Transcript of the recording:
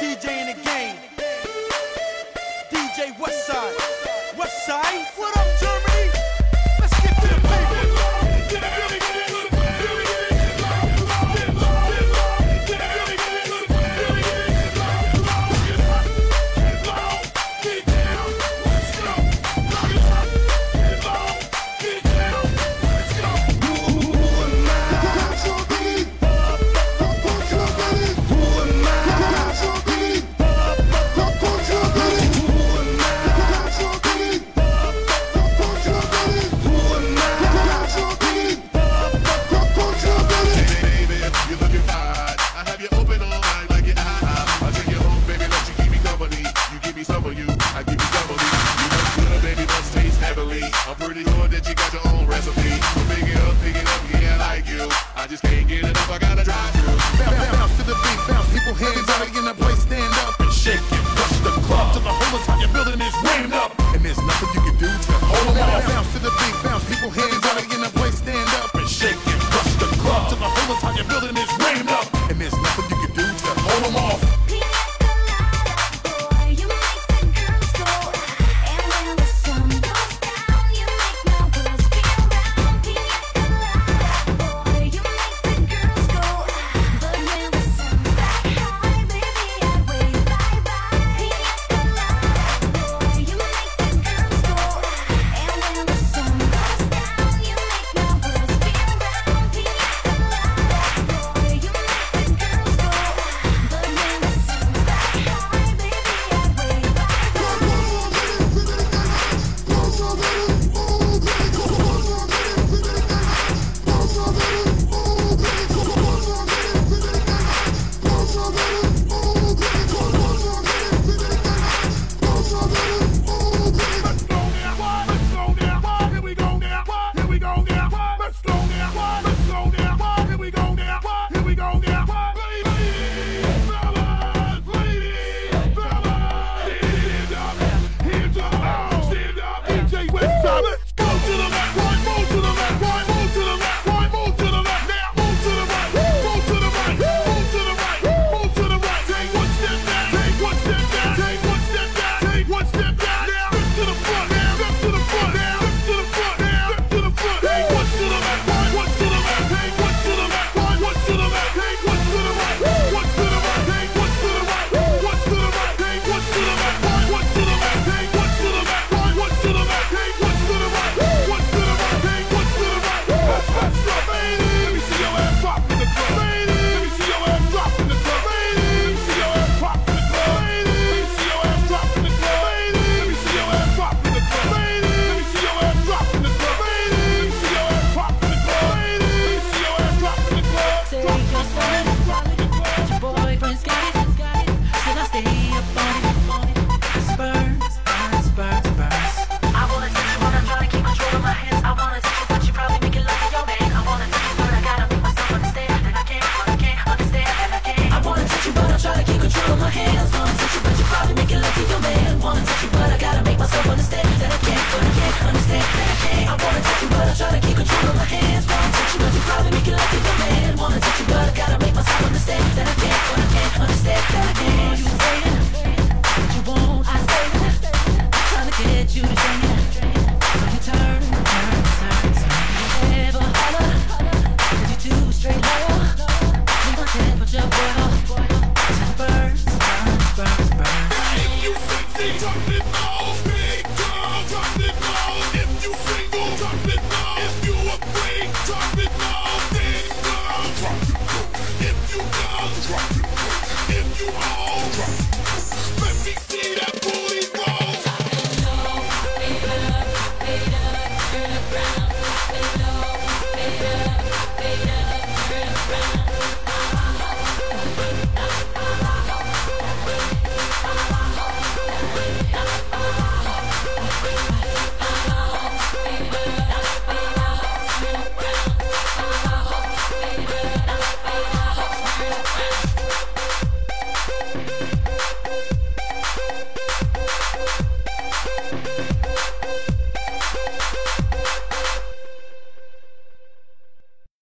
DJ in the game. DJ Westside. Westside, what up? I give you double D. You look good, baby, let's taste heavily. I'm pretty sure that you got the I wanna touch you, but you probably make it lucky your man wanna touch you, but I gotta make myself understand that I can't, but I can't understand that I can't. I wanna touch you, but I try to.